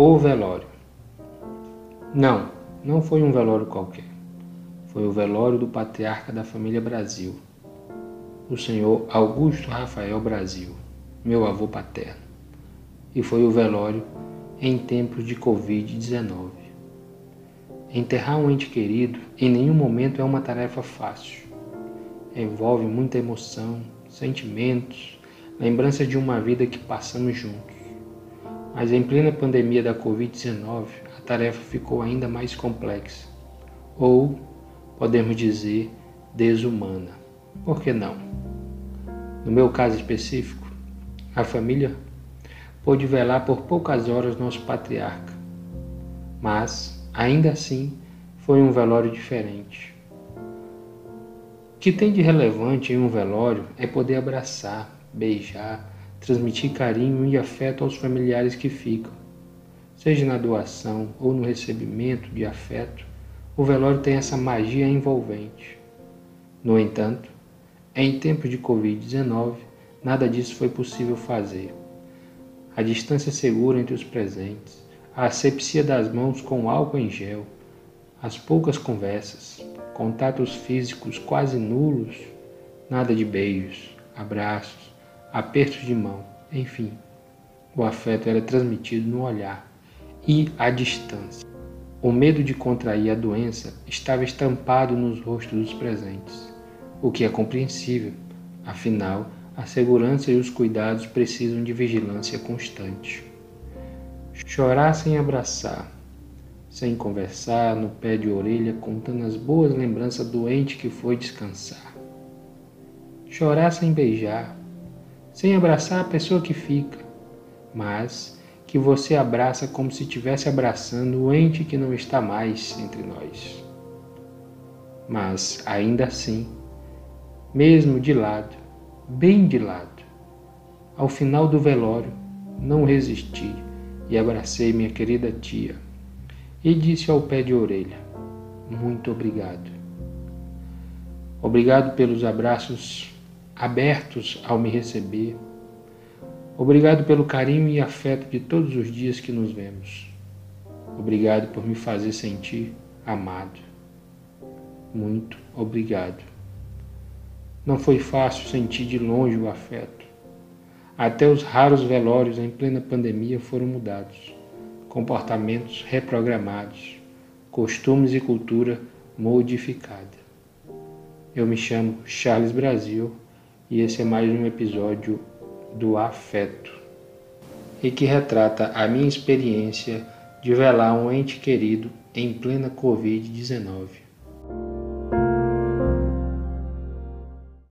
O velório. Não, não foi um velório qualquer. Foi o velório do patriarca da família Brasil, o senhor Augusto Rafael Brasil, meu avô paterno. E foi o velório em tempos de Covid-19. Enterrar um ente querido em nenhum momento é uma tarefa fácil. Envolve muita emoção, sentimentos, lembrança de uma vida que passamos juntos. Mas em plena pandemia da Covid-19, a tarefa ficou ainda mais complexa. Ou, podemos dizer, desumana. Por que não? No meu caso específico, a família pôde velar por poucas horas nosso patriarca. Mas, ainda assim, foi um velório diferente. O que tem de relevante em um velório é poder abraçar, beijar, transmitir carinho e afeto aos familiares que ficam. Seja na doação ou no recebimento de afeto, o velório tem essa magia envolvente. No entanto, em tempos de Covid-19, nada disso foi possível fazer. A distância segura entre os presentes, a asepsia das mãos com álcool em gel, as poucas conversas, contatos físicos quase nulos, nada de beijos, abraços, apertos de mão, enfim. O afeto era transmitido no olhar e à distância. O medo de contrair a doença estava estampado nos rostos dos presentes, o que é compreensível, afinal, a segurança e os cuidados precisam de vigilância constante. Chorar sem abraçar, sem conversar, no pé de orelha, contando as boas lembranças do ente que foi descansar. Chorar sem beijar, sem abraçar a pessoa que fica, mas que você abraça como se estivesse abraçando o ente que não está mais entre nós. Mas, ainda assim, mesmo de lado, bem de lado, ao final do velório, não resisti e abracei minha querida tia e disse ao pé de orelha: Muito obrigado. Obrigado pelos abraços abertos ao me receber. Obrigado pelo carinho e afeto de todos os dias que nos vemos. Obrigado por me fazer sentir amado. Muito obrigado. Não foi fácil sentir de longe o afeto. Até os raros velórios em plena pandemia foram mudados, comportamentos reprogramados, costumes e cultura modificada. Eu me chamo Charles Brasil e esse é mais um episódio do Afeto e que retrata a minha experiência de velar um ente querido em plena Covid-19.